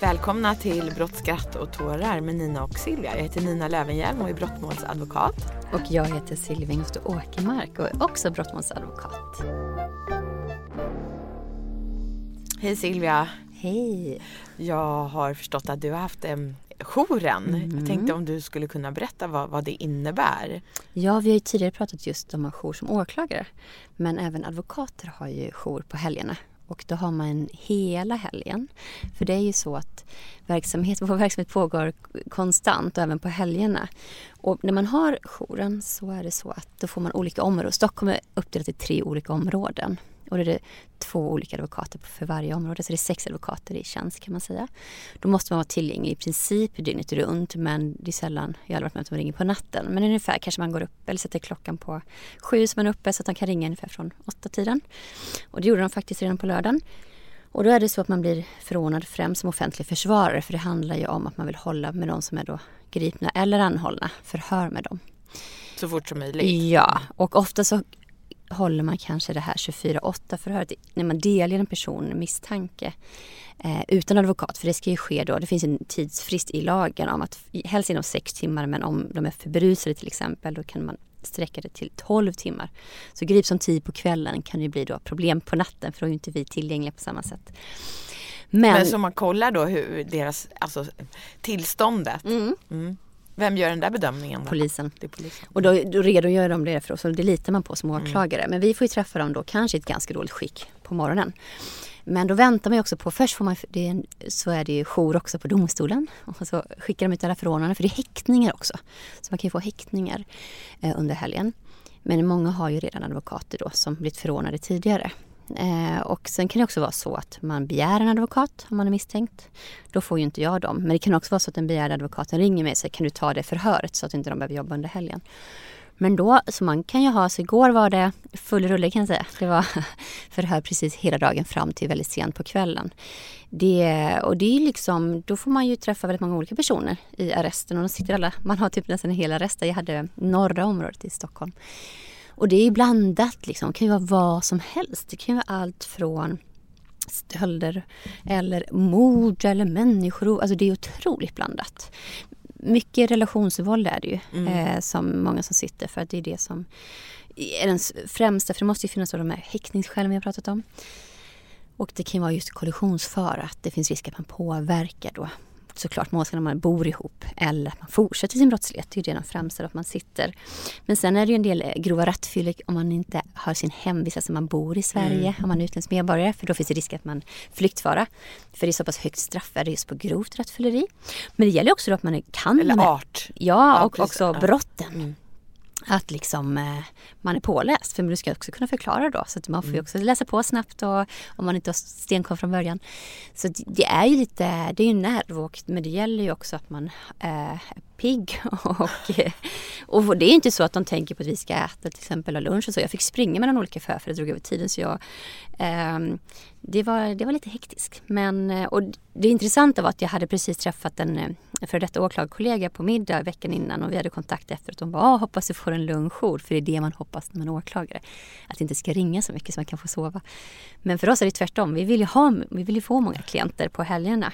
Välkomna till Brott, skratt och tårar med Nina och Silvia. Jag heter Nina Lövenhjelm och är brottmålsadvokat. Och jag heter Silvia Wingst Åkermark och är också brottmålsadvokat. Hej Silvia. Hej. Jag har förstått att du har haft um, jouren. Mm. Jag tänkte om du skulle kunna berätta vad, vad det innebär. Ja, vi har ju tidigare pratat just om att jour som åklagare. Men även advokater har ju jour på helgerna. Och då har man hela helgen. För det är ju så att verksamhet, vår verksamhet pågår konstant och även på helgerna. Och när man har jouren så är det så att då får man olika områden. Stockholm är uppdelat i tre olika områden. Och då är det två olika advokater för varje område. Så det är sex advokater i tjänst kan man säga. Då måste man vara tillgänglig i princip dygnet runt. Men det är sällan, jag har aldrig varit med att de ringer på natten. Men ungefär kanske man går upp eller sätter klockan på sju så man är uppe så att de kan ringa ungefär från åtta tiden. Och det gjorde de faktiskt redan på lördagen. Och då är det så att man blir förordnad främst som offentlig försvarare. För det handlar ju om att man vill hålla med de som är då gripna eller anhållna. Förhör med dem. Så fort som möjligt? Ja, och ofta så håller man kanske det här 24-8 förhöret när man delger en person misstanke eh, utan advokat. För det ska ju ske då, det finns en tidsfrist i lagen om att helst inom sex timmar men om de är för berusade till exempel då kan man sträcka det till 12 timmar. Så grips som tid på kvällen kan det bli då problem på natten för då är inte vi tillgängliga på samma sätt. Men, men så man kollar då hur deras, alltså tillståndet. Mm. Mm. Vem gör den där bedömningen? Då? Polisen. Det är polisen. Och då, då redogör de det för oss och det litar man på som åklagare. Mm. Men vi får ju träffa dem då kanske i ett ganska dåligt skick på morgonen. Men då väntar man ju också på, först får man, är så är det ju jour också på domstolen. Och så skickar de ut alla förordnanden för det är häktningar också. Så man kan ju få häktningar eh, under helgen. Men många har ju redan advokater då som blivit förordnade tidigare. Eh, och sen kan det också vara så att man begär en advokat om man är misstänkt. Då får ju inte jag dem. Men det kan också vara så att den begärda advokaten ringer mig och säger kan du ta det förhöret så att inte de behöver jobba under helgen. Men då, så man kan ju ha, så igår var det full rulle kan jag säga. Det var förhör precis hela dagen fram till väldigt sent på kvällen. Det, och det är liksom, då får man ju träffa väldigt många olika personer i arresten och de sitter alla, man har typ nästan hela arresten. Jag hade norra området i Stockholm. Och det är blandat liksom, det kan ju vara vad som helst. Det kan ju vara allt från stölder eller mord eller människor. Alltså det är otroligt blandat. Mycket relationsvåld är det ju, mm. eh, som många som sitter för att det är det som är den främsta, för det måste ju finnas de här häktningsskälen vi har pratat om. Och det kan vara just kollisionsfara, att det finns risk att man påverkar då såklart målsäganden när man bor ihop eller att man fortsätter sin brottslighet. Det är ju det de främsta, att man sitter. Men sen är det ju en del grova rattfyllor om man inte har sin hemvist, alltså man bor i Sverige, mm. om man är utländsk medborgare, för då finns det risk att man flyktfara. För det är så pass högt straffvärde just på grovt rattfylleri. Men det gäller också då att man kan... Eller art. Ja, ja och precis. också brotten. Mm att liksom, eh, man är påläst. För du ska också kunna förklara då. Så att man får ju mm. också läsa på snabbt och om man inte har stenkoll från början. Så det är ju lite, det är ju nerv och, men det gäller ju också att man eh, är pigg. Och, eh, och det är inte så att de tänker på att vi ska äta till exempel lunch och så. Jag fick springa mellan olika affärer för det drog över tiden så jag eh, det, var, det var lite hektiskt. Men, eh, och det intressanta var att jag hade precis träffat en eh, före detta åklagarkollega på middag veckan innan och vi hade kontakt efteråt. Hon bara, ah, hoppas du får en lugn jour, för det är det man hoppas när man är åklagare. Att det inte ska ringa så mycket så man kan få sova. Men för oss är det tvärtom. Vi vill ju, ha, vi vill ju få många klienter på helgerna.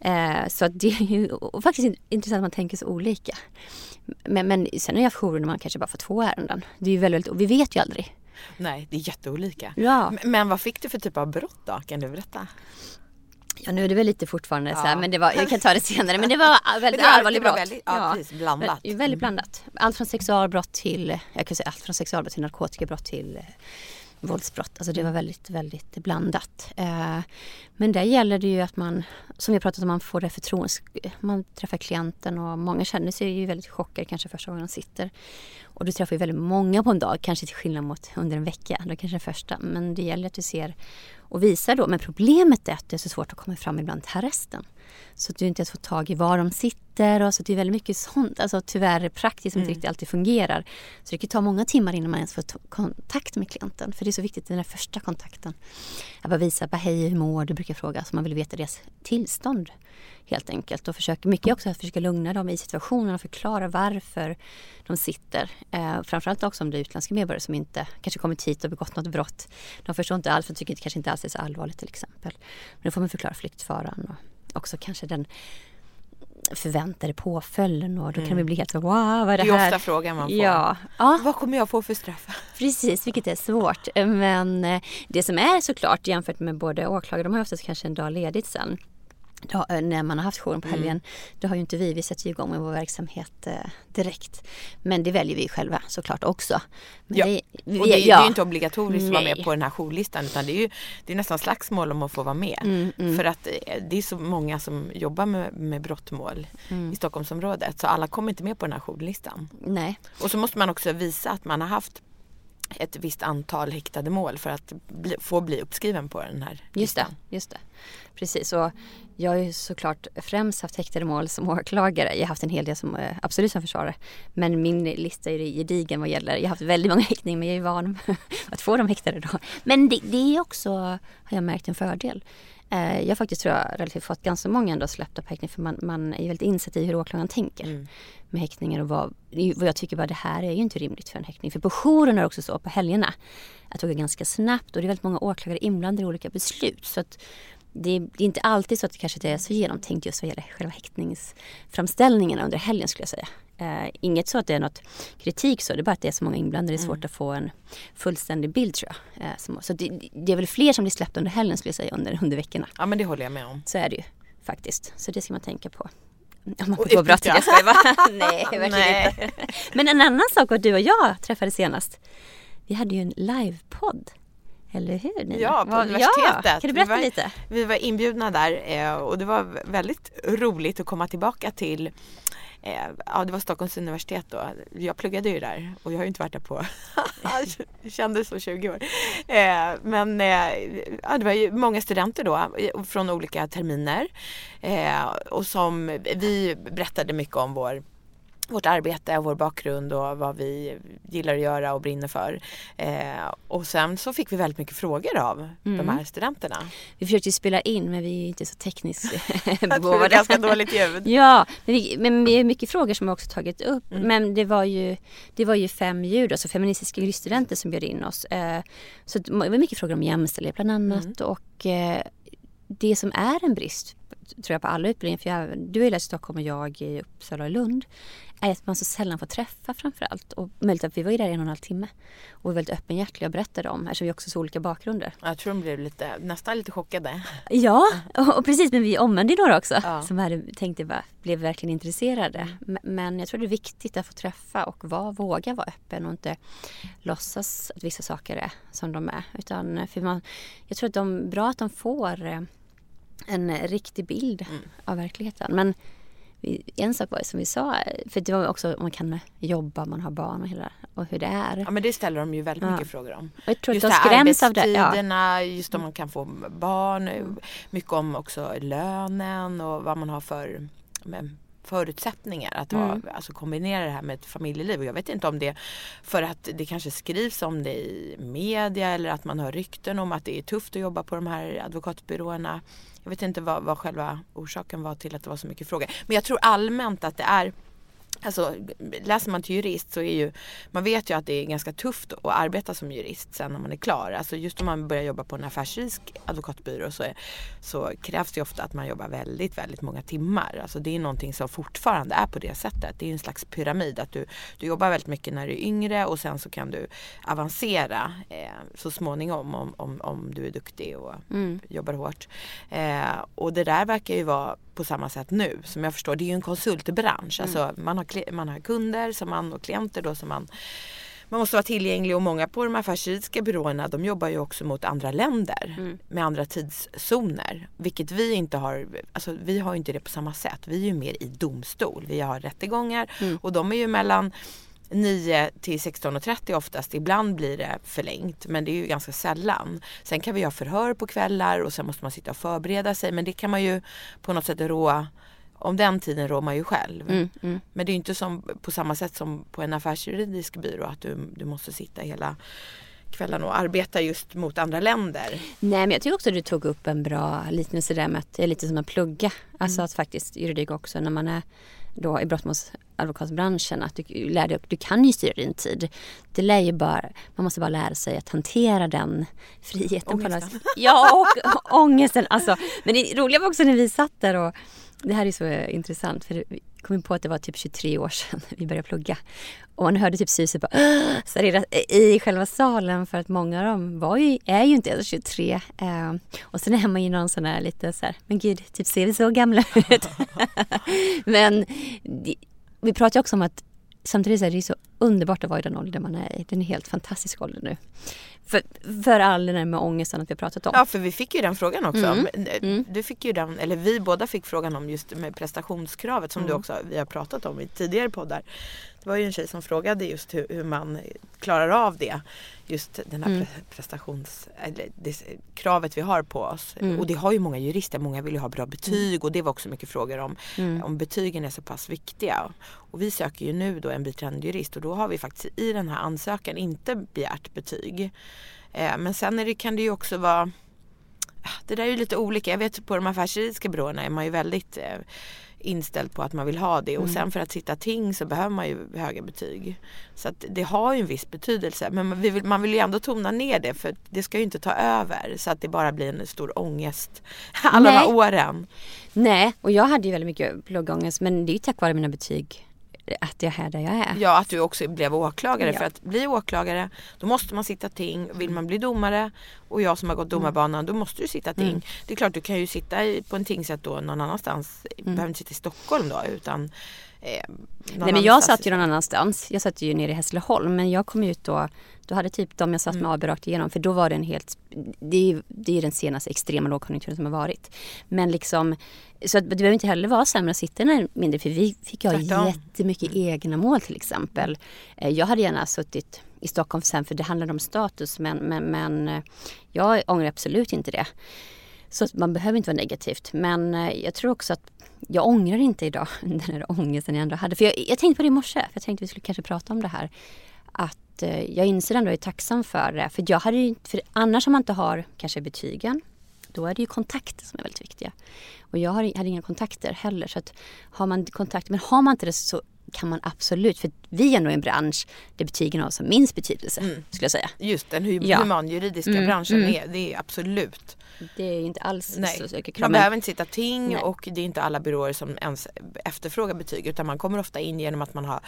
Eh, så det är ju faktiskt intressant att man tänker så olika. Men, men sen har jag haft jourer när man kanske bara får två ärenden. Det är ju väldigt, och vi vet ju aldrig. Nej, det är jätteolika. Ja. Men vad fick du för typ av brott då? Kan du berätta? Ja nu är det väl lite fortfarande Ja. så här, men det var, jag kan ta det senare, men det var väldigt allvarligt brott. väldigt- ja, precis, blandat. Väldigt, väldigt blandat. Allt från sexualbrott till, jag kan säga allt från sexualbrott till narkotikabrott till eh, våldsbrott. Alltså det var väldigt, väldigt blandat. Eh, men där gäller det ju att man, som vi pratat om, man får det förtroende. Man träffar klienten och många känner sig ju väldigt chockade kanske första gången de sitter. Och du träffar ju väldigt många på en dag, kanske till skillnad mot under en vecka. Då kanske den första. Men det gäller att du ser och visar då. Men problemet är att det är så svårt att komma fram ibland till arresten. Så att du inte ens får tag i var de sitter och så det är väldigt mycket sånt. Alltså tyvärr praktiskt som inte riktigt alltid fungerar. Så det kan ta många timmar innan man ens får ta- kontakt med klienten. För det är så viktigt den där första kontakten. Att bara visa, bara, hej hur mår du? brukar fråga. Så man vill veta deras tillstånd helt enkelt. Och försöker mycket också att försöka lugna dem i situationen och förklara varför de sitter. Eh, framförallt också om det är utländska medborgare som inte kanske kommit hit och begått något brott. De förstår inte alls och tycker det kanske inte alls är så allvarligt till exempel. Men då får man förklara flyktfaran och också kanske den förväntade påföljden och då kan det bli helt så wow vad är det Det är här? ofta frågan man får. Ja, ja Vad kommer jag få för straff? Precis, vilket är svårt. Men eh, det som är såklart jämfört med både åklagare, de har oftast kanske en dag ledigt sen. Då, eh, när man har haft jouren på Mm. helgen. Det har ju inte vi, vi sätter ju igång med vår verksamhet eh, direkt. Men det väljer vi själva såklart också. Men Ja, det, vi, Och det, det är ja. ju inte obligatoriskt att vara med Nej. på den här jourlistan utan det är ju det är nästan slagsmål om att få vara med. Mm, För att eh, det är så många som jobbar med, med brottmål Mm. i Stockholmsområdet så alla kommer inte med på den här jourlistan. Nej, Och så måste man också visa att man har haft ett visst antal häktade mål för att bli, få bli uppskriven på den här just det. Just det. Precis, och jag har ju såklart främst haft häktade mål som åklagare. Jag har haft en hel del som eh, absolut som försvarare. Men min lista är ju gedigen vad gäller, jag har haft väldigt många häktningar men jag är van att få dem häktade då. Men det, det är också, har jag märkt, en fördel. Eh, Jag faktiskt tror jag relativt fått ganska många ändå släppta på häktning för man, man är ju väldigt insatt i hur åklagaren tänker med häktningar och vad, vad jag tycker bara det här är ju inte rimligt för en häktning. För på jouren är det också så på helgerna att det går ganska snabbt och det är väldigt många åklagare inblandade i olika beslut. Så att det, är- det är inte alltid så att det kanske inte är så genomtänkt just vad gäller själva häktningsframställningarna under helgen skulle jag säga. Eh, inget så att det är något kritik så, det är bara att det är så många inblandade. Det är svårt att få en fullständig bild tror jag. Eh, som, så det, det är väl fler som blir släppta under helgen skulle jag säga under, under veckorna. Ja men det håller jag med om. Så är det ju faktiskt. Så det ska man tänka på. Om man brott. utnyttja. Jag skojar bara. Nej, verkligen Nej. inte. Men en annan sak var du och jag träffades senast. Vi hade ju en livepodd. Eller hur Nina? Ja, på universitetet. Ja, kan du berätta vi var, lite? Vi var inbjudna där eh, och det var väldigt roligt att komma tillbaka till eh, Ja det var Stockholms universitet då. Jag pluggade ju där och jag har ju inte varit där på det kändes som 20 år. Eh, Men eh, ja, det var ju många studenter då eh, från olika terminer eh, och som vi berättade mycket om vår vårt arbete, vår bakgrund och vad vi gillar att göra och brinner för. Eh, och sen så fick vi väldigt mycket frågor av de Mm. här studenterna. Vi försökte ju spela in men vi är inte så tekniskt Det begåvade. ganska dåligt ljud. Ja, men, vi, men vi har mycket frågor som jag också tagit upp. Mm. Men det var ju, det var ju fem djur, alltså feministiska juriststudenter som bjöd in oss. Eh, så det var mycket frågor om jämställdhet bland annat. Mm. Och eh, det som är en brist, tror jag på alla utbildningar, för jag, du har läst i Stockholm och jag i Uppsala och Lund, är att man så sällan får träffa framför allt. Och möjligt att vi var ju där i en och en halv timme och var väldigt öppenhjärtiga och berättade om, eftersom vi också har så olika bakgrunder. Jag tror de blev lite, nästan lite chockade. Ja, och, och precis. Men vi omvände några också Ja. som hade, tänkte bara, blev verkligen intresserade. M- Men jag tror det är viktigt att få träffa och vara, våga vara öppen och inte låtsas att vissa saker är som de är. Utan för man, jag tror att de bra att de får eh, en riktig bild av verkligheten. Men en sak var ju som vi sa, för det var också om man kan jobba, man har barn och hela och hur det är. Ja men det ställer de ju väldigt Ja. mycket frågor om. Och jag tror Just att de skräms av det. Ja. arbetstiderna, just om man kan få barn, mycket om också lönen och vad man har för förutsättningar att ha, Mm. alltså kombinera det här med ett familjeliv. Och jag vet inte om det för att det kanske skrivs om det i media eller att man hör rykten om att det är tufft att jobba på de här advokatbyråerna. Jag vet inte vad, vad själva orsaken var till att det var så mycket frågor. Men jag tror allmänt att det är Alltså läser man till jurist så är ju Man vet ju att det är ganska tufft att arbeta som jurist sen när man är klar. Alltså just om man börjar jobba på en affärsrisk advokatbyrå så, är, så krävs det ofta att man jobbar väldigt, väldigt många timmar. Alltså det är någonting som fortfarande är på det sättet. Det är en slags pyramid att du, du jobbar väldigt mycket när du är yngre och sen så kan du avancera eh, så småningom om, om, om du är duktig och Mm. jobbar hårt. Eh, och det där verkar ju vara på samma sätt nu som jag förstår. Det är ju en konsultbransch. Alltså man har, man har kunder som man, och klienter då som man man måste vara tillgänglig och många på de affärsjuridiska byråerna de jobbar ju också mot andra länder med andra tidszoner. Vilket vi inte har, alltså vi har ju inte det på samma sätt. Vi är ju mer i domstol. Vi har rättegångar och de är ju mellan 9 till 16.30 oftast. Ibland blir det förlängt men det är ju ganska sällan. Sen kan vi ha förhör på kvällar och sen måste man sitta och förbereda sig men det kan man ju på något sätt rå om den tiden rår man ju själv. Mm, mm. Men det är inte som, på samma sätt som på en affärsjuridisk byrå att du, du måste sitta hela kvällen och arbeta just mot andra länder. Nej men jag tycker också att du tog upp en bra liknelse där med att det är lite som att plugga. Alltså att faktiskt juridik också när man är då i brottmålsadvokatbranschen att du lär dig, du kan ju styra din tid. Det lär ju bara, man måste bara lära sig att hantera den friheten. på något Ångesten. Ja och ångesten. Alltså, men det roliga var också när vi satt där och det här är så eh, intressant för vi kom in på att det var typ 23 år sedan vi började plugga. Och man hörde typ suset bara i- själva salen för att många av dem var ju, är ju inte ens 23. Eh, och sen är man ju någon sån här lite så här, men gud, typ ser vi så gamla ut? men vi pratar ju också om att samtidigt så är det ju så underbart att vara i den åldern man är i. Det är en helt fantastisk ålder nu. För, för all den här med ångesten att vi har pratat om. Ja för vi fick ju den frågan också. Mm. Eh, Mm. Du fick ju den, eller vi båda fick frågan om just med prestationskravet som du också vi har pratat om i tidigare poddar. Det var ju en tjej som frågade just hur, hur man klarar av det. Just den här Mm. pre- prestations... Det, kravet vi har på oss. Mm. Och det har ju många jurister. Många vill ju ha bra betyg och det var också mycket frågor om Mm. om betygen är så pass viktiga. Och vi söker ju nu då en biträdande jurist och då har vi faktiskt i den här ansökan inte begärt betyg. Eh, men sen är det, kan det ju också vara det där är ju lite olika. Jag vet på de affärsjuridiska byråerna är man ju väldigt eh, inställd på att man vill ha det. Och sen för att sitta ting så behöver man ju höga betyg. Så att det har ju en viss betydelse. Men man vill, man vill ju ändå tona ner det för det ska ju inte ta över. Så att det bara blir en stor ångest alla de Nej. här åren. Nej, och jag hade ju väldigt mycket pluggångest men det är ju tack vare mina betyg att jag är där jag är. Ja, att du också blev åklagare. Ja. För att bli åklagare, då måste man sitta ting. Vill man bli domare och jag som har gått Mm. domarbanan, då måste du sitta ting. Det är klart, du kan ju sitta i, på en tingsrätt då någon annanstans. Du behöver inte sitta i Stockholm då, utan eh, Mm. Nej men jag satt ju någon annanstans. Jag satt ju nere i Hässleholm men jag kom ut då, då hade typ de jag satt Mm. med AB rakt igenom för då var det en helt, det är det är den senaste extrema lågkonjunkturen som har varit. Men liksom, så att det behöver inte heller vara sämre att sitta här mindre för vi fick ha Tvärtom. jättemycket egna mål till exempel. Eh, Jag hade gärna suttit i Stockholm sen för det handlade om status men, men, men eh, jag ångrar absolut inte det. Så att man behöver inte vara negativt. Men eh, jag tror också att jag ångrar inte idag den här ångesten jag ändå hade. För jag, jag tänkte på det i morse, för jag tänkte vi skulle kanske prata om det här. Att eh, jag inser ändå att jag är tacksam för det. För, jag hade ju, för annars om man inte har kanske betygen, då är det ju kontakter som är väldigt viktiga. Och jag har, hade inga kontakter heller. Så att har man kontakt, men har man inte det så kan man absolut, för vi är ändå i en bransch där betygen har som minst betydelse, skulle jag säga. Just den hu- Ja. humanjuridiska Mm, branschen, mm. Är, det är absolut. Det är inte alls Nej. så krav. Man behöver inte sitta ting Nej. och det är inte alla byråer som ens efterfrågar betyg utan man kommer ofta in genom att man har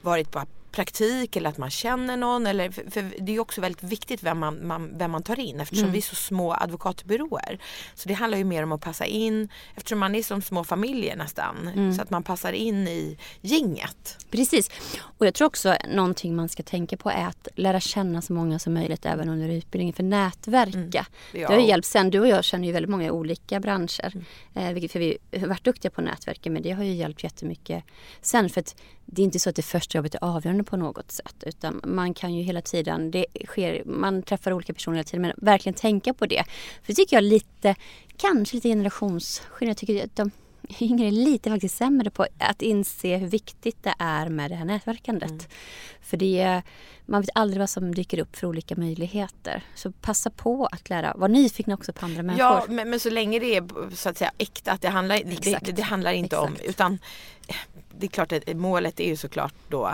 varit på praktik eller att man känner någon. Eller, för, det är också väldigt viktigt vem man, man, vem man tar in eftersom Mm. vi är så små advokatbyråer. Så det handlar ju mer om att passa in eftersom man är som små familjer nästan. Mm. Så att man passar in i gänget. Precis. Och jag tror också någonting man ska tänka på är att lära känna så många som möjligt även under utbildningen. För nätverka. Ja. Det har ju hjälpt sen. Du och jag känner ju väldigt många i olika branscher. Eh, vilket, för vi har varit duktiga på nätverken men det har ju hjälpt jättemycket sen. För att det är inte så att det första jobbet är avgörande på något sätt. Utan man kan ju hela tiden, det sker, man träffar olika personer hela tiden men verkligen tänka på det. För det tycker jag lite, kanske lite generationsskillnad. Jag tycker att de, yngre är lite faktiskt sämre på att inse hur viktigt det är med det här nätverkandet. Mm. För det, man vet aldrig vad som dyker upp för olika möjligheter. Så passa på att lära, var nyfikna också på andra människor. Ja, men, men så länge det är så att säga äkta, att det handlar, det, det, handlar inte Exakt. om, utan det är klart att målet är ju såklart då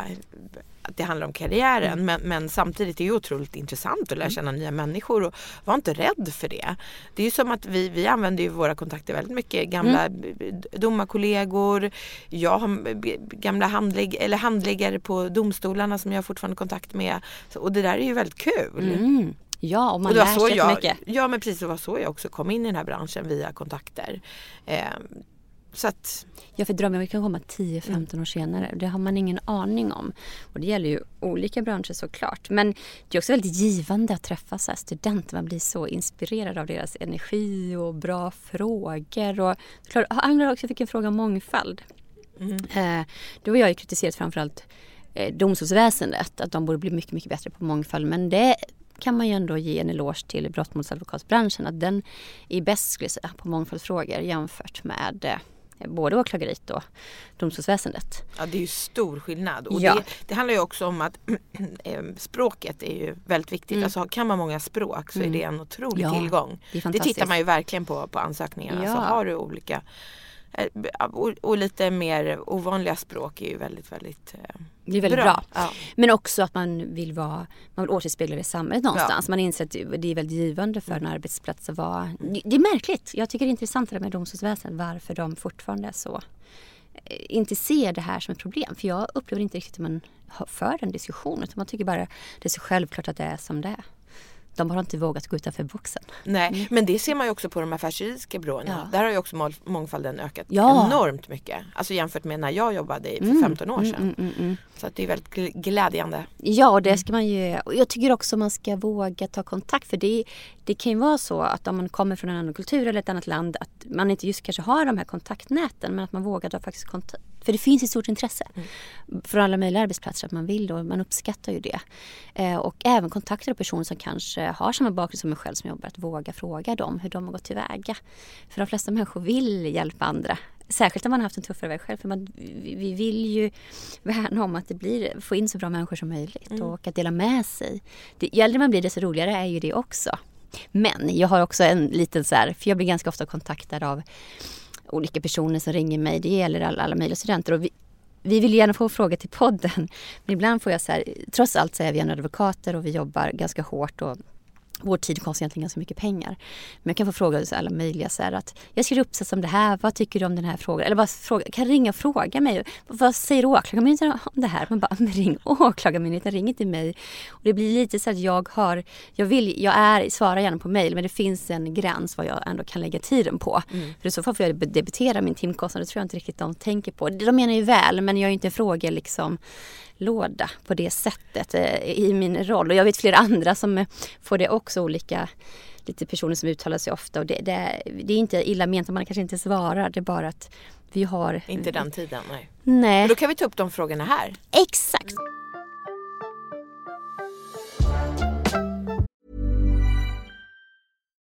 att det handlar om karriären mm. men, men, samtidigt är det otroligt intressant att lära mm. känna nya människor och var inte rädd för det. Det är ju som att vi, vi använder ju våra kontakter väldigt mycket. Gamla mm. domarkollegor, jag har gamla handlägg, eller handläggare på domstolarna som jag har fortfarande kontakt med. och det där är ju väldigt kul. Mm. Ja, och man och lär sig jag, mycket. Ja, men precis. Det var så jag också kom in i den här branschen via kontakter. Eh, så att... Ja, för drömmen kan komma 10-15 mm. år senare. Det har man ingen aning om. Och det gäller ju olika branscher såklart. Men det är också väldigt givande att träffa så studenter. Man blir så inspirerad av deras energi och bra frågor. Och klart, Angela också fick en fråga om mångfald. Mm. Eh, då har jag ju kritiserat framförallt eh, domstolsväsendet. Att de borde bli mycket, mycket bättre på mångfald. Men det kan man ju ändå ge en eloge till brottmålsadvokatbranschen. Att den är bäst på mångfaldsfrågor jämfört med eh, både åklageriet och domstolsväsendet. Ja det är ju stor skillnad och ja. det, det, handlar ju också om att eh, språket är ju väldigt viktigt. Mm. Alltså, kan man många språk så mm. är det en otrolig ja, tillgång. Det, det, tittar man ju verkligen på på ansökningarna. Ja. Så har du olika och, och, lite mer ovanliga språk är ju väldigt, väldigt eh, det är väldigt bra. bra. Ja. Men också att man vill vara, man vill återspegla det i samhället någonstans. Ja. Man inser att det är väldigt givande för en arbetsplats att vara. Det är märkligt. Jag tycker det är intressant det med domstolsväsendet. Varför de fortfarande är så eh, inte ser det här som ett problem. För jag upplever inte riktigt att man för den diskussionen. Utan man tycker bara det är så självklart att det är som det är de har inte vågat gå utanför boxen. Nej, mm. men det ser man ju också på de affärsjuridiska byråerna. Ja. Där har ju också mångfalden ökat ja. enormt mycket. Alltså jämfört med när jag jobbade för mm. 15 år mm, sedan. Mm, mm, så det är väldigt glädjande. Ja, och det ska man ju. Jag tycker också man ska våga ta kontakt. För det, det kan ju vara så att om man kommer från en annan kultur eller ett annat land att man inte just kanske har de här kontaktnäten men att man vågar ta faktiskt kontakt för det finns ett stort intresse mm. från alla möjliga arbetsplatser att man vill och man uppskattar ju det. Eh, och även kontakter av personer som kanske har samma bakgrund som mig själv som jobbar, att våga fråga dem hur de har gått tillväga. För de flesta människor vill hjälpa andra. Särskilt om man har haft en tuffare väg själv. För man, vi vill ju värna om att det blir, få in så bra människor som möjligt mm. och att dela med sig. Det, ju äldre man blir desto roligare är ju det också. Men jag har också en liten så här, för jag blir ganska ofta kontaktad av olika personer som ringer mig. Det gäller alla, alla möjliga studenter. Och vi, vi vill gärna få frågor till podden. Men ibland får jag så här, trots allt så är vi advokater och vi jobbar ganska hårt och vår tid kostar egentligen ganska mycket pengar. Men jag kan få frågor alla möjliga så här att jag skriver uppsats om det här, vad tycker du om den här frågan? Eller bara fråga, kan ringa och fråga mig, vad säger åklagarmyndigheten om det här? Man bara, men ring åklagarmyndigheten, ring inte mig. Och det blir lite så att jag har, jag vill, jag är, svarar gärna på mail men det finns en gräns vad jag ändå kan lägga tiden på. Mm. För i så fall får jag debitera min timkostnad, det tror jag inte riktigt de tänker på. De menar ju väl men jag är inte en fråga liksom låda på det sättet eh, i min roll. Och jag vet flera andra som får det också, olika lite personer som uttalar sig ofta. Och det, det, det är inte illa ment att man kanske inte svarar, det är bara att vi har... Inte den tiden, nej. Nej. Men då kan vi ta upp de frågorna här. Exakt.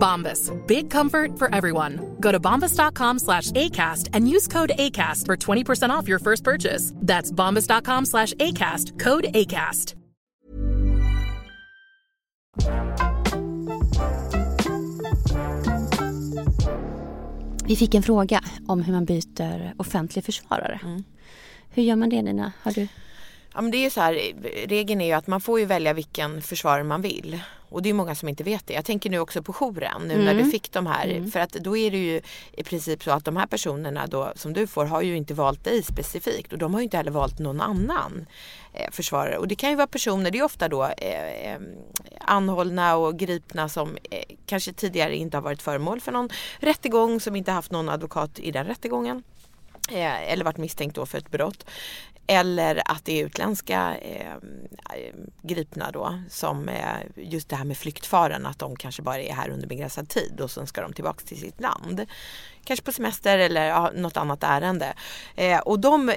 Bombas. Big comfort for everyone. Go to bombas.com slash ACAST and use code ACAST for 20% off your first purchase. That's bombas.com slash ACAST. Code ACAST. Vi fick en fråga om hur man byter offentlig försvarare. Mm. Hur gör man det Nina? Har du? Ja, men det är så här, regeln är ju att man får ju välja vilken försvarare man vill. Och det är många som inte vet det. Jag tänker nu också på jouren, nu när Mm. du fick de här. För att då är det ju i princip så att de här personerna då, som du får har ju inte valt dig specifikt. Och de har ju inte heller valt någon annan eh, försvarare. Och det kan ju vara personer, det är ofta då eh, eh, anhållna och gripna som eh, kanske tidigare inte har varit föremål för någon rättegång, som inte haft någon advokat i den rättegången. Eh, eller varit misstänkt då för ett brott. Eller att det är utländska eh, gripna då som eh, just det här med flyktfaran att de kanske bara är här under begränsad tid och sen ska de tillbaka till sitt land. Kanske på semester eller ja, något annat ärende. Eh, och de eh,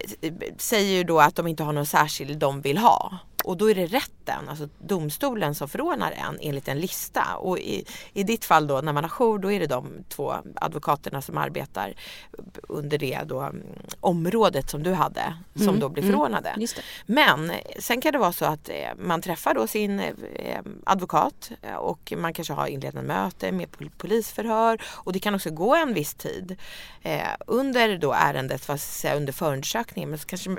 säger ju då att de inte har någon särskild de vill ha. Och då är det rätten, alltså domstolen som förordnar en enligt en lista. Och i, i ditt fall då när man har jour då är det de två advokaterna som arbetar under det då, mm, området som du hade som Mm, då blir mm, förordnade. det. Men eh, sen kan det vara så att eh, man träffar då sin eh, advokat och man kanske har inledande möte med pol- polisförhör och det kan också gå en viss tid under då ärendet, fast under förundersökningen, men så kanske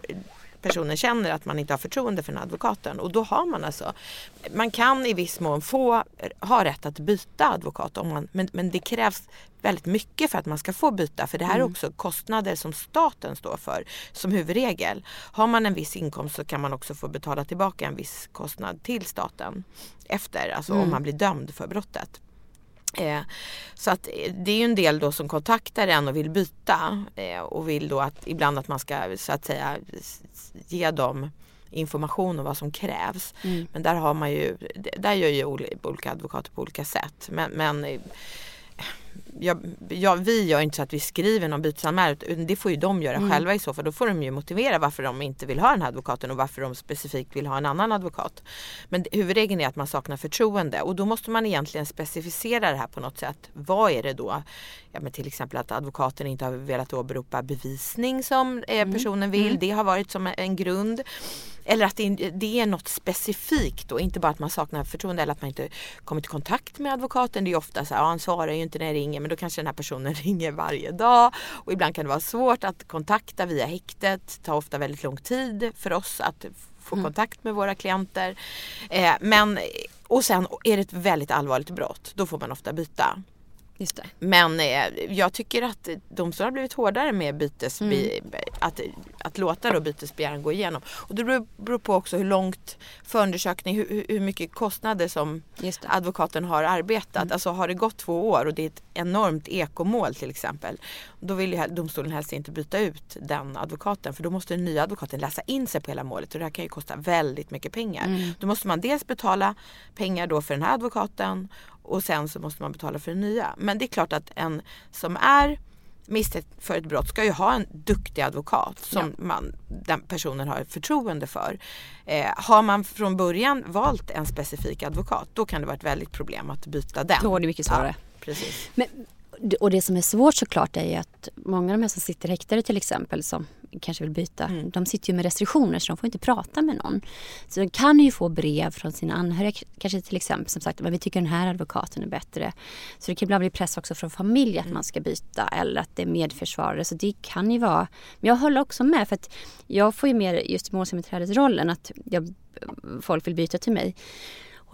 personen känner att man inte har förtroende för den advokaten och då har man alltså, man kan i viss mån få, ha rätt att byta advokat om man, men, men det krävs väldigt mycket för att man ska få byta för det här är också kostnader som staten står för som huvudregel. Har man en viss inkomst så kan man också få betala tillbaka en viss kostnad till staten efter, alltså om man blir dömd för brottet. Eh, så att eh, det är ju en del då som kontaktar en och vill byta eh, och vill då att ibland att man ska så att säga ge dem information om vad som krävs. Men där har man ju, där gör ju ol- olika advokater på olika sätt. Men, men eh, jag, jag, vi gör inte så att vi skriver någon bytesanmälan utan det får ju de göra själva i så fall. Då får de ju motivera varför de inte vill ha den här advokaten och varför de specifikt vill ha en annan advokat. Men huvudregeln är att man saknar förtroende och då måste man egentligen specificera det här på något sätt. Vad är det då? Ja, men till exempel att advokaten inte har velat åberopa bevisning som eh, personen vill. Det har varit som en grund. Eller att det, det är något specifikt och inte bara att man saknar förtroende eller att man inte kommit i kontakt med advokaten. Det är ofta så här, ja, han svarar ju inte när jag ringer men då kanske den här personen ringer varje dag. Och ibland kan det vara svårt att kontakta via häktet. Det tar ofta väldigt lång tid för oss att få kontakt med våra klienter. Eh, men, och sen är det ett väldigt allvarligt brott, då får man ofta byta. Men eh, jag tycker att domstolarna har blivit hårdare med bytes, Mm. att, att låta då bytesbegäran gå igenom. Och det beror, på också hur långt förundersökning, hur, hur- mycket kostnader som advokaten har arbetat. Alltså har det gått två år och det är ett enormt ekomål till exempel. Då vill ju domstolen helst inte byta ut den advokaten för då måste den nya advokaten läsa in sig på hela målet och det här kan ju kosta väldigt mycket pengar. Då måste man dels betala pengar då för den här advokaten och sen så måste man betala för den nya. Men det är klart att en som är misstänkt för ett brott ska ju ha en duktig advokat som man, den personen har förtroende för. Eh, har man från början valt en specifik advokat då kan det vara ett väldigt problem att byta den. Då är det mycket svårare. Ja, precis. Men, och det som är svårt såklart är ju att många av de här som sitter häktade till exempel som kanske vill byta, Mm. de sitter ju med restriktioner så de får inte prata med någon. Så de kan ju få brev från sina anhöriga kanske till exempel som sagt men vi tycker den här advokaten är bättre. Så det kan ibland bli press också från familj att man ska byta eller att det är medförsvarare. Så det kan ju vara, men jag håller också med för att jag får ju mer just målsägandebiträdesrollen att jag, folk vill byta till mig.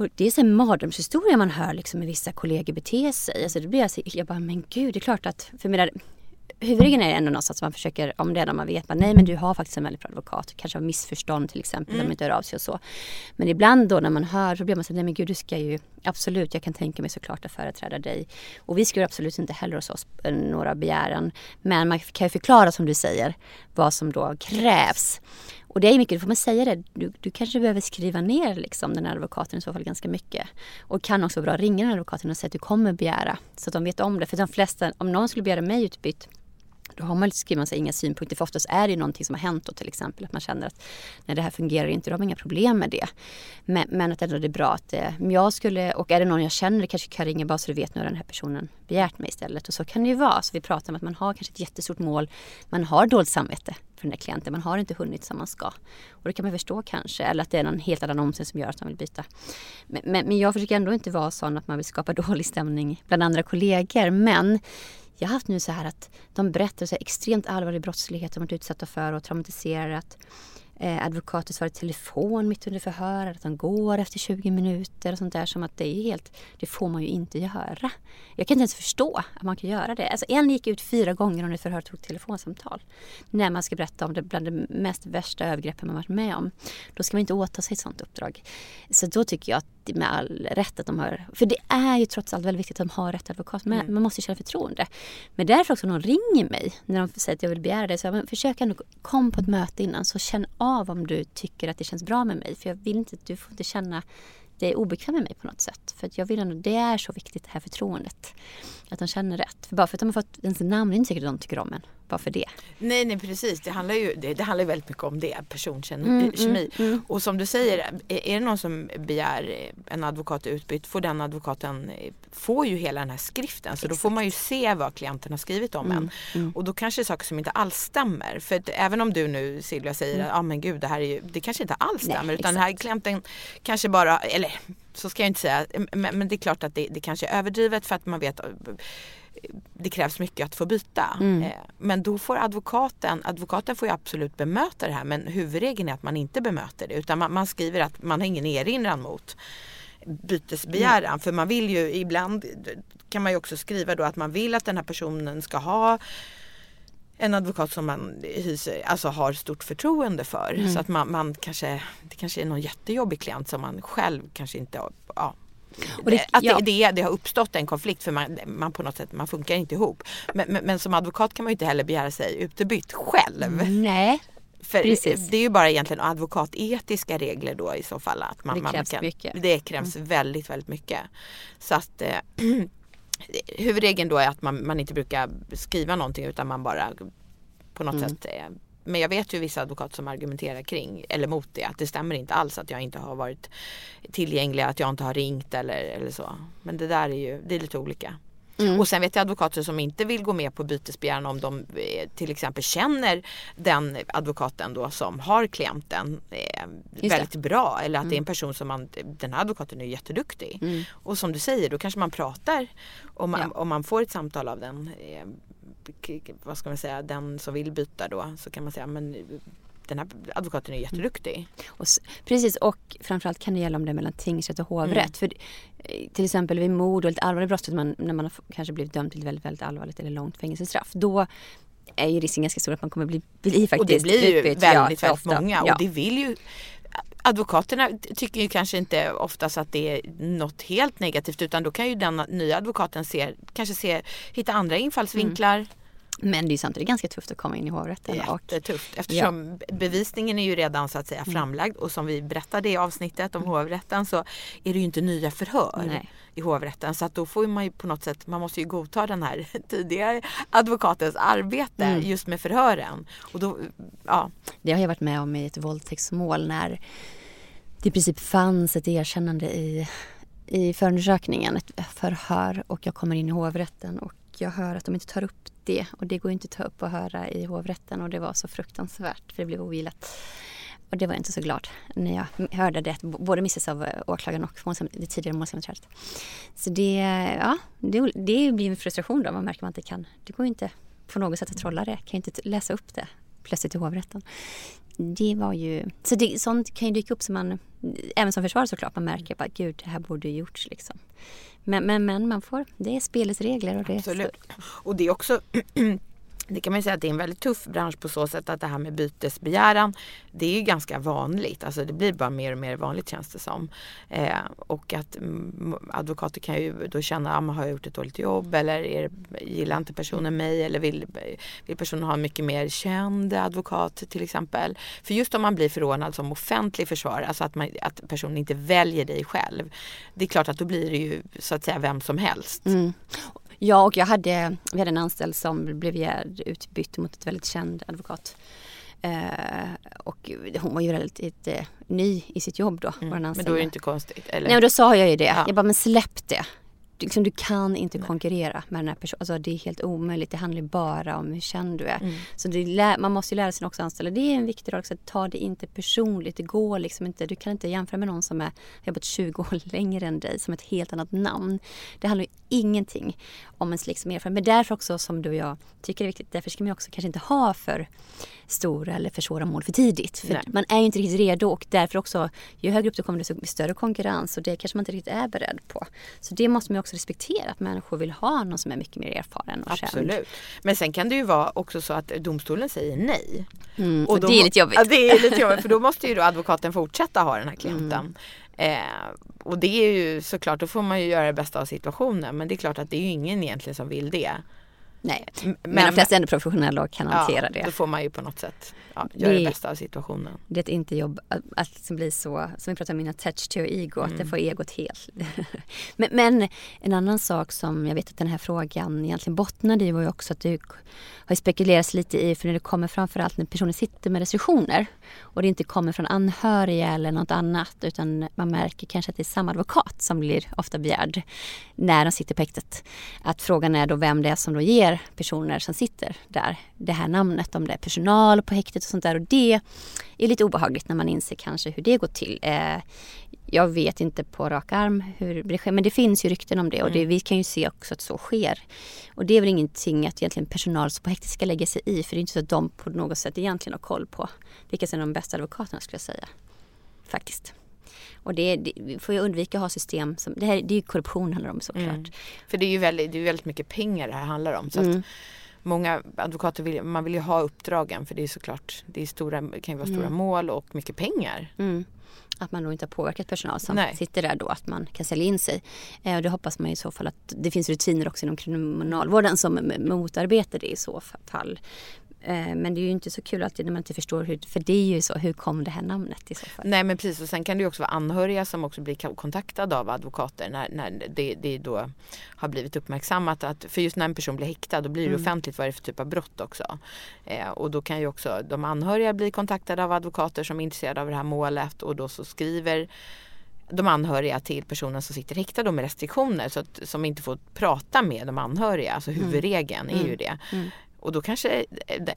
Och det är en mardrömshistoria man hör liksom hur vissa kollegor beter sig. Alltså det blir alltså, jag bara, men gud, det är klart att, för menar, huvudregeln är ändå någonstans att man försöker, om det är när man vet, bara, nej men du har faktiskt en väldigt bra advokat, kanske har missförstånd till exempel, Mm. de inte hör av sig och så. Men ibland då när man hör så blir man så nej men gud du ska ju, absolut jag kan tänka mig såklart att företräda dig. Och vi skriver absolut inte heller hos oss några begäran. Men man kan ju förklara som du säger vad som då krävs. Och det är mycket, då får man säga det, du, du kanske behöver skriva ner liksom den här advokaten i så fall ganska mycket. Och kan också vara bra att ringa den här advokaten och säga att du kommer begära. Så att de vet om det. För de flesta, om någon skulle begära mig utbytt då har man, skriver man sig inga synpunkter för oftast är det ju någonting som har hänt då till exempel. Att man känner att nej, det här fungerar inte, då har man inga problem med det. Men, men att ändå det är bra att eh, om jag skulle, och är det någon jag känner, kanske kan jag ringa bara så du vet nu har den här personen begärt mig istället. Och så kan det ju vara. Så vi pratar om att man har kanske ett jättestort mål, man har dåligt samvete för den här klienten, man har inte hunnit som man ska. Och det kan man förstå kanske, eller att det är någon helt annan omsättning som gör att man vill byta. Men, men, men jag försöker ändå inte vara sån att man vill skapa dålig stämning bland andra kollegor. Men jag har haft nu så här att de berättar så här extremt allvarlig brottslighet de varit utsatta för och traumatiserat. Eh, advokater svarar i telefon mitt under förhör, att de går efter 20 minuter och sånt där. Som att det är helt, det får man ju inte göra. Jag kan inte ens förstå att man kan göra det. Alltså en gick ut fyra gånger under förhör tog telefonsamtal. När man ska berätta om det bland de mest värsta övergreppen man varit med om. Då ska man inte åta sig ett sånt uppdrag. Så då tycker jag att med all rätt att de har, för det är ju trots allt väldigt viktigt att de har rätt advokat. Men man måste ju känna förtroende. Men därför också när någon ringer mig när de säger att jag vill begära det. Så jag, försök ändå kom på ett möte innan så känn av om du tycker att det känns bra med mig. För jag vill inte, du får inte känna dig obekväm med mig på något sätt. För att jag vill ändå, det är så viktigt det här förtroendet. Att de känner rätt. För bara för att de har fått ens namn är det inte säkert att de tycker om en. Bara för det. Nej, nej precis. Det handlar ju det, det handlar väldigt mycket om det, personkemi. Mm, mm, mm. Och som du säger, är, det någon som begär en advokat utbytt får den advokaten får ju hela den här skriften. Så då får man ju se vad klienten har skrivit om Mm, en. Och då kanske det är saker som inte alls stämmer. För att även om du nu Silvia säger att ah, men gud det här är ju, det kanske inte alls Mm. Nej, stämmer. utan den här klienten kanske bara, eller så ska jag inte säga, men, men det är klart att det, det kanske är överdrivet för att man vet det krävs mycket att få byta. Mm. Eh, Men då får advokaten, advokaten får ju absolut bemöta det här men huvudregeln är att man inte bemöter det utan man, man skriver att man har ingen erinran mot bytesbegäran. För man vill ju ibland kan man ju också skriva då att man vill att den här personen ska ha en advokat som man hyser, alltså har stort förtroende för. Mm. Så att man, man kanske, det kanske är någon jättejobbig klient som man själv kanske inte ja, Och det- att ja. det, det, det har uppstått en konflikt för man, man på något sätt man funkar inte ihop. Men, men, men som advokat kan man ju inte heller begära sig utbytt själv. Nej, För Mm. Precis. det är ju bara egentligen advokatetiska regler då i så fall. Att man, Det man krävs kan, mycket. Mm. Det krävs väldigt, väldigt mycket. Så att eh, huvudregeln då är att man, man inte brukar skriva någonting utan man bara på något Mm. sätt eh, men jag vet ju vissa advokater som argumenterar kring eller mot det. Att det stämmer inte alls att jag inte har varit tillgänglig, att jag inte har ringt eller, eller så. Men det där är ju, det är lite olika. Mm. Och sen vet jag advokater som inte vill gå med på bytesbegäran om de eh, till exempel känner den advokaten då som har klienten eh, det. väldigt bra. Eller att det är en person som man, den här advokaten är jätteduktig. Mm. Och som du säger, då kanske man pratar om man, Ja. om man får ett samtal av den eh, vad ska man säga, den som vill byta då så kan man säga men den här advokaten är jätteduktig. Och, precis och framförallt kan det gälla om det är mellan tingsrätt och hovrätt. Mm. För eh, till exempel vid mord och lite allvarlig brottslighet man, när man har kanske blivit dömd till väldigt, väldigt allvarligt eller långt fängelsestraff. Då är ju risken ganska stor att man kommer bli, bli faktiskt Och det blir ju väldigt, ja, väldigt många ja. och det vill ju advokaterna tycker ju kanske inte oftast att det är något helt negativt utan då kan ju den nya advokaten se, kanske se, hitta andra infallsvinklar. Mm. Men det är samtidigt ganska tufft att komma in i hovrätten. Jättetufft eftersom ja. bevisningen är ju redan så att säga mm. framlagd och som vi berättade i avsnittet om mm. hovrätten så är det ju inte nya förhör Nej. i hovrätten så att då får man ju på något sätt, man måste ju godta den här tidigare advokatens arbete mm. just med förhören. Och då, ja. Det har jag varit med om i ett våldtäktsmål när det i princip fanns ett erkännande i, i förundersökningen, ett förhör och jag kommer in i hovrätten och jag hör att de inte tar upp det och det går inte att ta upp och höra i hovrätten och det var så fruktansvärt för det blev ogillat. Och det var jag inte så glad när jag hörde det, både missas av eh, åklagaren och det tidigare målsägandebiträdet. Så det, ja, det, det blir en frustration då, man märker man inte kan, det går inte på något sätt att trolla det, kan ju inte läsa upp det plötsligt i hovrätten. Det var ju, så det, sånt kan ju dyka upp som man, även som försvarare såklart, man märker att gud det här borde gjorts liksom. Men, men, men man får, det är spelets regler. Och det Absolut. Och det är också det kan man säga att det är en väldigt tuff bransch på så sätt att det här med bytesbegäran det är ju ganska vanligt. Alltså det blir bara mer och mer vanligt känns det som. Eh, och att mm, advokater kan ju då känna, ah, har jag gjort ett dåligt jobb eller är, gillar inte personen mig eller vill, vill personen ha en mycket mer känd advokat till exempel. För just om man blir förordnad som offentlig försvarare, alltså att, man, att personen inte väljer dig själv. Det är klart att då blir det ju så att säga vem som helst. Mm. Ja, och jag hade, vi hade en anställd som blev utbytt mot ett väldigt känd advokat. Eh, och hon var ju relativt eh, ny i sitt jobb då. Mm. Men då är det inte konstigt? Eller? Nej, och då sa jag ju det. Ja. Jag bara, men släpp det liksom, du kan inte Nej. konkurrera med den här personen. Alltså, det är helt omöjligt. Det handlar bara om hur känd du är. Mm. Så det, man måste ju lära sig också anställa. Det är en viktig roll också. Ta det inte personligt. Det går liksom inte. Du kan inte jämföra med någon som har jobbat 20 år längre än dig som ett helt annat namn. Det handlar ju ingenting om ens liksom erfarenhet. Men därför också som du och jag tycker är viktigt. Därför ska man också kanske inte ha för stora eller för svåra mål för tidigt. För Nej. man är ju inte riktigt redo och därför också ju högre upp du kommer desto större konkurrens och det kanske man inte riktigt är beredd på. Så det måste man också respektera att människor vill ha någon som är mycket mer erfaren och Absolut. Känd. Men sen kan det ju vara också så att domstolen säger nej. Mm, och, och då, det är lite jobbigt. Ja, det är lite jobbigt för då måste ju då advokaten fortsätta ha den här klienten. Mm. Eh, och det är ju såklart, då får man ju göra det bästa av situationen. Men det är klart att det är ju ingen egentligen som vill det. Nej, men, men de flesta är ändå professionella och kan hantera ja, det. Då får man ju på något sätt ja, göra det, det bästa av situationen. Det är ett inte jobb att, att liksom bli så, som vi pratar om, min attach to ego, mm. att det får egot helt. men, men, en annan sak som jag vet att den här frågan egentligen bottnade i var ju också att du har spekulerats lite i, för när det kommer framförallt när personer sitter med restriktioner och det inte kommer från anhöriga eller något annat utan man märker kanske att det är samma advokat som blir ofta begärd när de sitter på häktet. Att frågan är då vem det är som då ger personer som sitter där det här namnet, om det är personal på häktet och sånt där och det är lite obehagligt när man inser kanske hur det går till. Eh, jag vet inte på rak arm hur det sker men det finns ju rykten om det och det, mm. vi kan ju se också att så sker. Och det är väl ingenting att egentligen personal på häktet ska lägga sig i för det är inte så att de på något sätt egentligen har koll på vilka som är de bästa advokaterna skulle jag säga. Faktiskt. Och det, det får ju undvika att ha system som, det, här, det är ju korruption handlar om såklart. Mm. För det är ju väldigt, det är väldigt mycket pengar det här handlar om. Så mm. Många advokater vill, man vill ju ha uppdragen för det är såklart, det är stora, kan ju vara stora mm. mål och mycket pengar. Mm. Att man då inte har påverkat personal som Nej. sitter där då, att man kan sälja in sig. Eh, och det hoppas man i så fall att det finns rutiner också inom kriminalvården som motarbetar det i så fall. Eh, men det är ju inte så kul alltid när man inte förstår hur, för det är ju så, hur kom det här namnet i så fall? Nej men precis och sen kan det ju också vara anhöriga som också blir kontaktade av advokater när, när det, det då har blivit uppmärksammat att, för just när en person blir häktad då blir det mm. offentligt vad det är för typ av brott också. Eh, och då kan ju också de anhöriga bli kontaktade av advokater som är intresserade av det här målet och då så skriver de anhöriga till personen som sitter häktad med restriktioner så att, som inte får prata med de anhöriga. Alltså mm. huvudregeln mm. är ju det. Mm. Och då kanske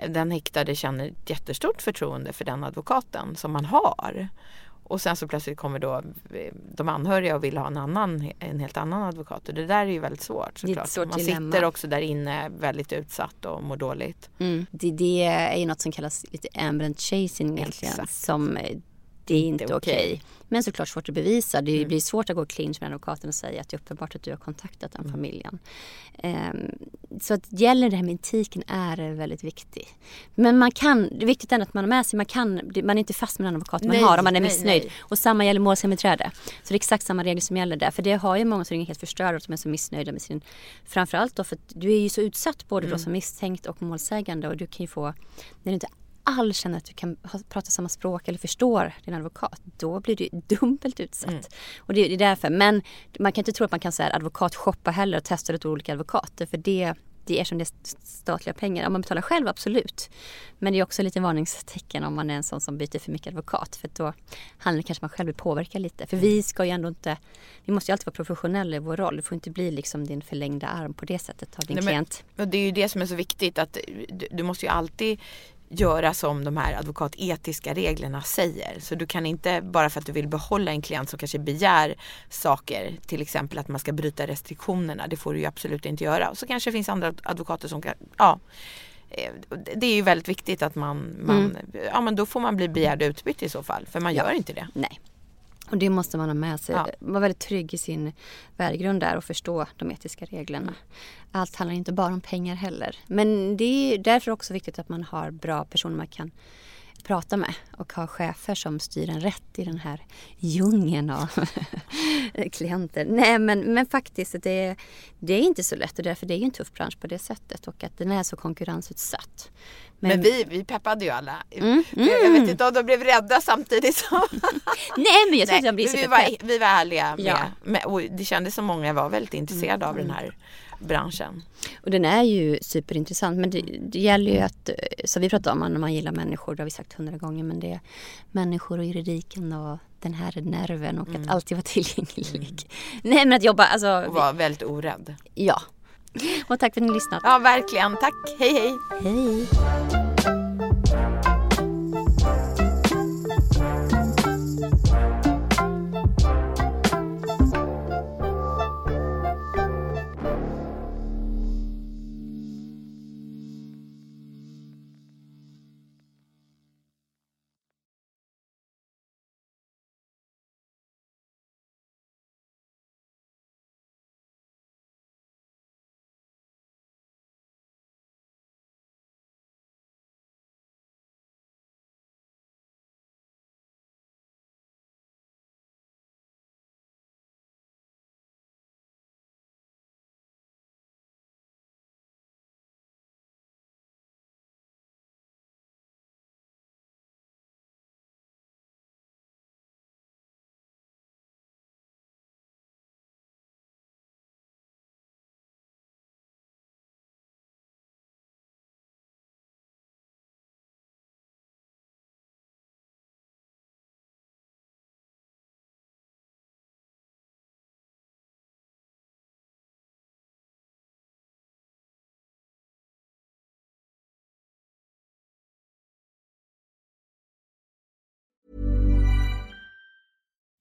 den häktade känner ett jättestort förtroende för den advokaten som man har. Och sen så plötsligt kommer då eh, de anhöriga och vill ha en annan, en helt annan advokat. Och det där är ju väldigt svårt såklart. svårt Man dilemma. sitter också där inne väldigt utsatt och mår dåligt. Mm. Det, det är ju något som kallas lite ambulance chasing egentligen. Exakt. Som eh, det är inte okej. okej. Men såklart svårt att bevisa. Det Mm. blir svårt att gå clinch med advokaten och säga att det är uppenbart att du har kontaktat den Mm. familjen. Ehm, så att gäller det här med etiken är väldigt viktig. Men man kan, det är viktigt ändå att man har med sig, man, kan, man är inte fast med den advokat man Nej, har om man är nej, missnöjd. nej. Och samma gäller målsägandebiträde. Så det är exakt samma regler som gäller där. För det har ju många som ringer helt förstörda och som är så missnöjda med sin... Framförallt då för att du är ju så utsatt både Mm. då som misstänkt och målsägande och du kan ju få, när du inte alls känner att du kan prata samma språk eller förstår din advokat, då blir du dubbelt utsatt. Mm. Och det, det är därför. Men man kan inte tro att man kan säga advokatshoppa heller och testa lite olika advokater för det det är som det är statliga pengar. Om man betalar själv, absolut. Men det är också lite varningstecken om man är en sån som byter för mycket advokat. För då handlar kanske man själv vill påverka lite. För vi ska ju ändå inte, vi måste ju alltid vara professionella i vår roll. Det får inte bli liksom din förlängda arm på det sättet av din Nej, men- klient. Och det är ju det som är så viktigt att du, du måste ju alltid göra som de här advokatetiska reglerna säger. Så du kan inte bara för att du vill behålla en klient som kanske begär saker, till exempel att man ska bryta restriktionerna, det får du ju absolut inte göra. Och så kanske det finns andra advokater som kan, ja. eh, Det är ju väldigt viktigt att man, man ja men då får man bli begärd utbytt i så fall, för man Ja. gör inte det. Nej. Och det måste man ha med sig. Ja. Vara väldigt trygg i sin värdegrund där och förstå de etiska reglerna. Allt handlar inte bara om pengar heller. Men det är därför också viktigt att man har bra personer man kan prata med och ha chefer som styr en rätt i den här djungeln av klienter. Nej men, men faktiskt, det, det är inte så lätt och därför det är en tuff bransch på det sättet och att den är så konkurrensutsatt. Men, vi, vi peppade ju alla. Mm, Jag, jag vet inte om de blev rädda samtidigt som Nej men jag tror att jag blir men vi, var, vi var ärliga med, Ja. med, och det kändes som många var väldigt intresserade av den Mm. här branschen. Och den är ju superintressant men det, det gäller ju att, som vi pratade om, när man gillar människor, det har vi sagt hundra gånger, men det är människor och juridiken och den här nerven och att alltid vara tillgänglig. Nej men att jobba, alltså, Och var väldigt orädd. ja. Och tack för att ni lyssnat. Ja verkligen, tack, hej hej! Hej!